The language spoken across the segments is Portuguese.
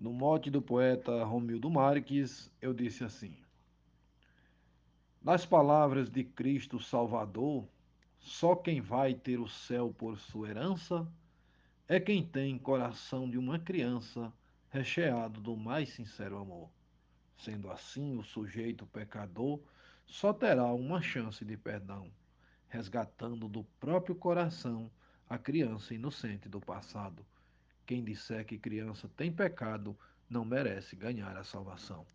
No mote do poeta Romildo Marques, eu disse assim: Nas palavras de Cristo Salvador, só quem vai ter o céu por sua herança é quem tem coração de uma criança recheado do mais sincero amor. Sendo assim, o sujeito pecador só terá uma chance de perdão, resgatando do próprio coração a criança inocente do passado. Quem disser que criança tem pecado não merece ganhar a salvação.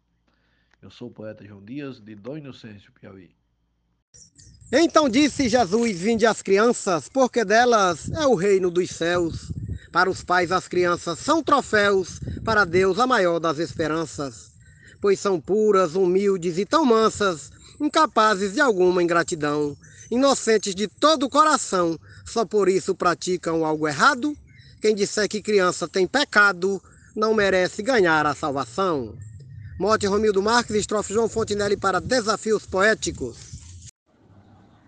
Eu sou o poeta João Dias, de Dom Inocêncio, Piauí. Então disse Jesus: Vinde as crianças, porque delas é o reino dos céus. Para os pais, as crianças são troféus, para Deus, a maior das esperanças. Pois são puras, humildes e tão mansas, incapazes de alguma ingratidão, inocentes de todo o coração, só por isso praticam algo errado? Quem disser que criança tem pecado, não merece ganhar a salvação. Mote Romildo Marques, estrofe João Fontinelli para Desafios Poéticos.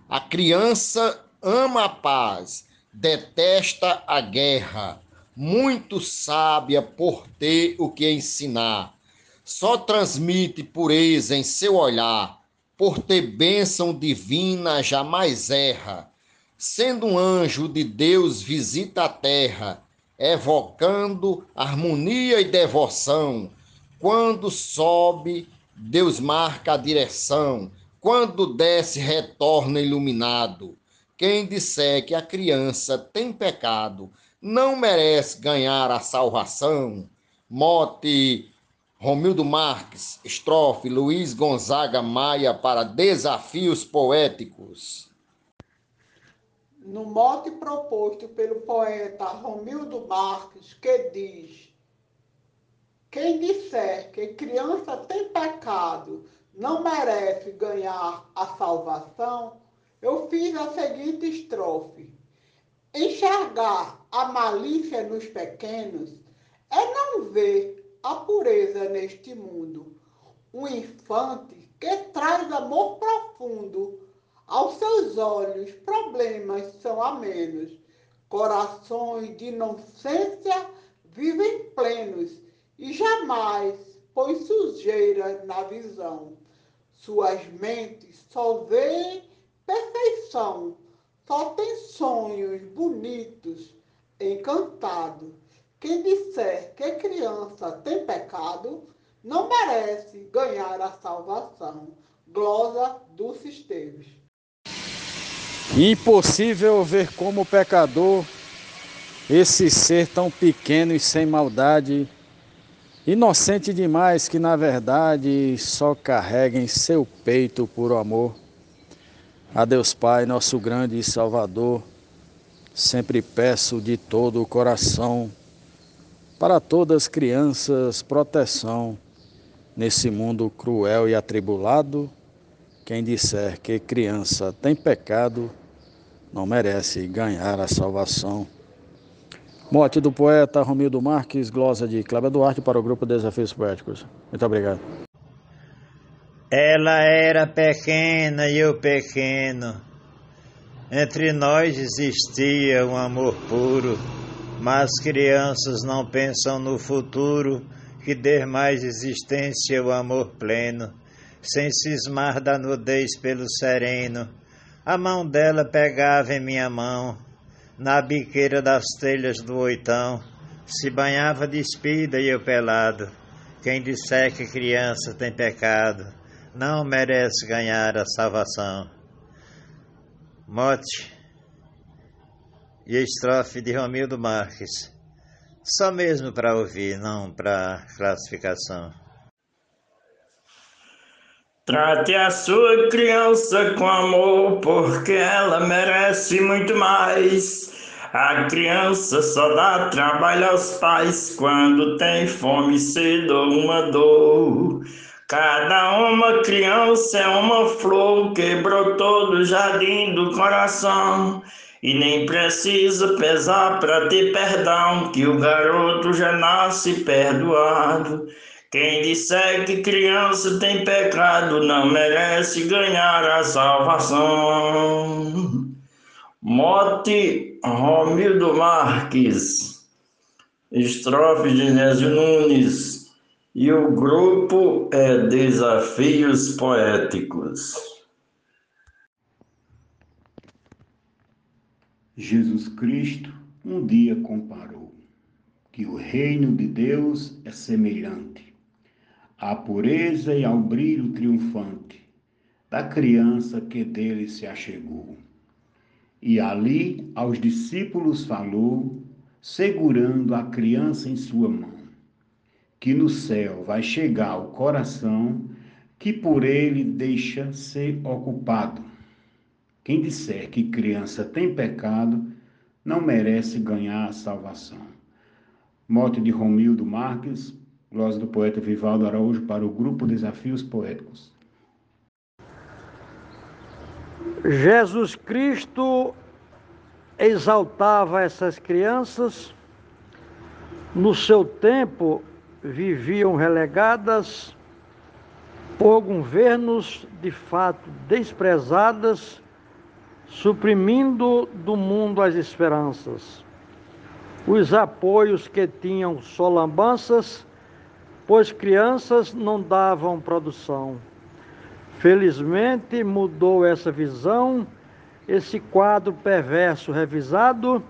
A criança ama a paz, detesta a guerra, muito sábia por ter o que ensinar. Só transmite pureza em seu olhar, por ter bênção divina jamais erra sendo um anjo de Deus, visita a terra, evocando harmonia e devoção. Quando sobe, Deus marca a direção. Quando desce, retorna iluminado. Quem disser que a criança tem pecado não merece ganhar a salvação. Mote Romildo Marques, estrofe Luiz Gonzaga Maia para Desafios Poéticos no mote proposto pelo poeta Romildo Marques, que diz: Quem disser que criança tem pecado não merece ganhar a salvação, eu fiz a seguinte estrofe: Enxergar a malícia nos pequenos é não ver a pureza neste mundo. Um infante que traz amor profundo aos seus olhos, problemas são a menos. Corações de inocência vivem plenos e jamais põe sujeira na visão. Suas mentes só veem perfeição, só tem sonhos bonitos, encantado. Quem disser que criança tem pecado, não merece ganhar a salvação. Glosa Dulce Esteves. Impossível ver como pecador, esse ser tão pequeno e sem maldade, inocente demais que na verdade só carrega em seu peito por amor. A Deus Pai, nosso grande Salvador, sempre peço de todo o coração para todas as crianças proteção nesse mundo cruel e atribulado. Quem disser que criança tem pecado, não merece ganhar a salvação. Morte do poeta Romildo Marques, glosa de Cláudia Duarte para o grupo Desafios Poéticos. Muito obrigado. Ela era pequena e eu pequeno. Entre nós existia um amor puro, mas crianças não pensam no futuro que dê mais existência o amor pleno, sem cismar da nudez pelo sereno a mão dela pegava em minha mão, na biqueira das telhas do oitão, se banhava despida e eu pelado. Quem disser que criança tem pecado, não merece ganhar a salvação. Mote e estrofe de Romildo Marques. Só mesmo para ouvir, não para classificação. Trate a sua criança com amor, porque ela merece muito mais. A criança só dá trabalho aos pais quando tem fome, sede ou uma dor. Cada uma criança é uma flor que brotou do jardim do coração. E nem precisa pesar para ter perdão, que o garoto já nasce perdoado. Quem disser que criança tem pecado não merece ganhar a salvação. Mote Romildo Marques. estrofe de Nésio Nunes, e o grupo é Desafios Poéticos. Jesus Cristo um dia comparou que o reino de Deus é semelhante à pureza e ao brilho triunfante da criança que dele se achegou. E ali aos discípulos falou, segurando a criança em sua mão, que no céu vai chegar o coração que por ele deixa ser ocupado. Quem disser que criança tem pecado, não merece ganhar a salvação. Mote de Romildo Marques, glosa do poeta Vivaldo Araújo para o grupo Desafios Poéticos. Jesus Cristo exaltava essas crianças, no seu tempo viviam relegadas por governos de fato desprezadas suprimindo do mundo as esperanças, os apoios que tinham só lambanças, pois crianças não davam produção. Felizmente mudou essa visão, esse quadro perverso revisado.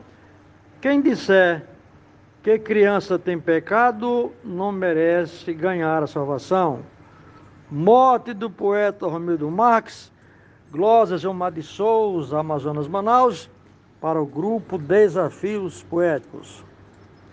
Quem disser que criança tem pecado não merece ganhar a salvação. Morte do poeta Romildo Marx Glória Gilmar de Souza, Amazonas, Manaus, para o grupo Desafios Poéticos.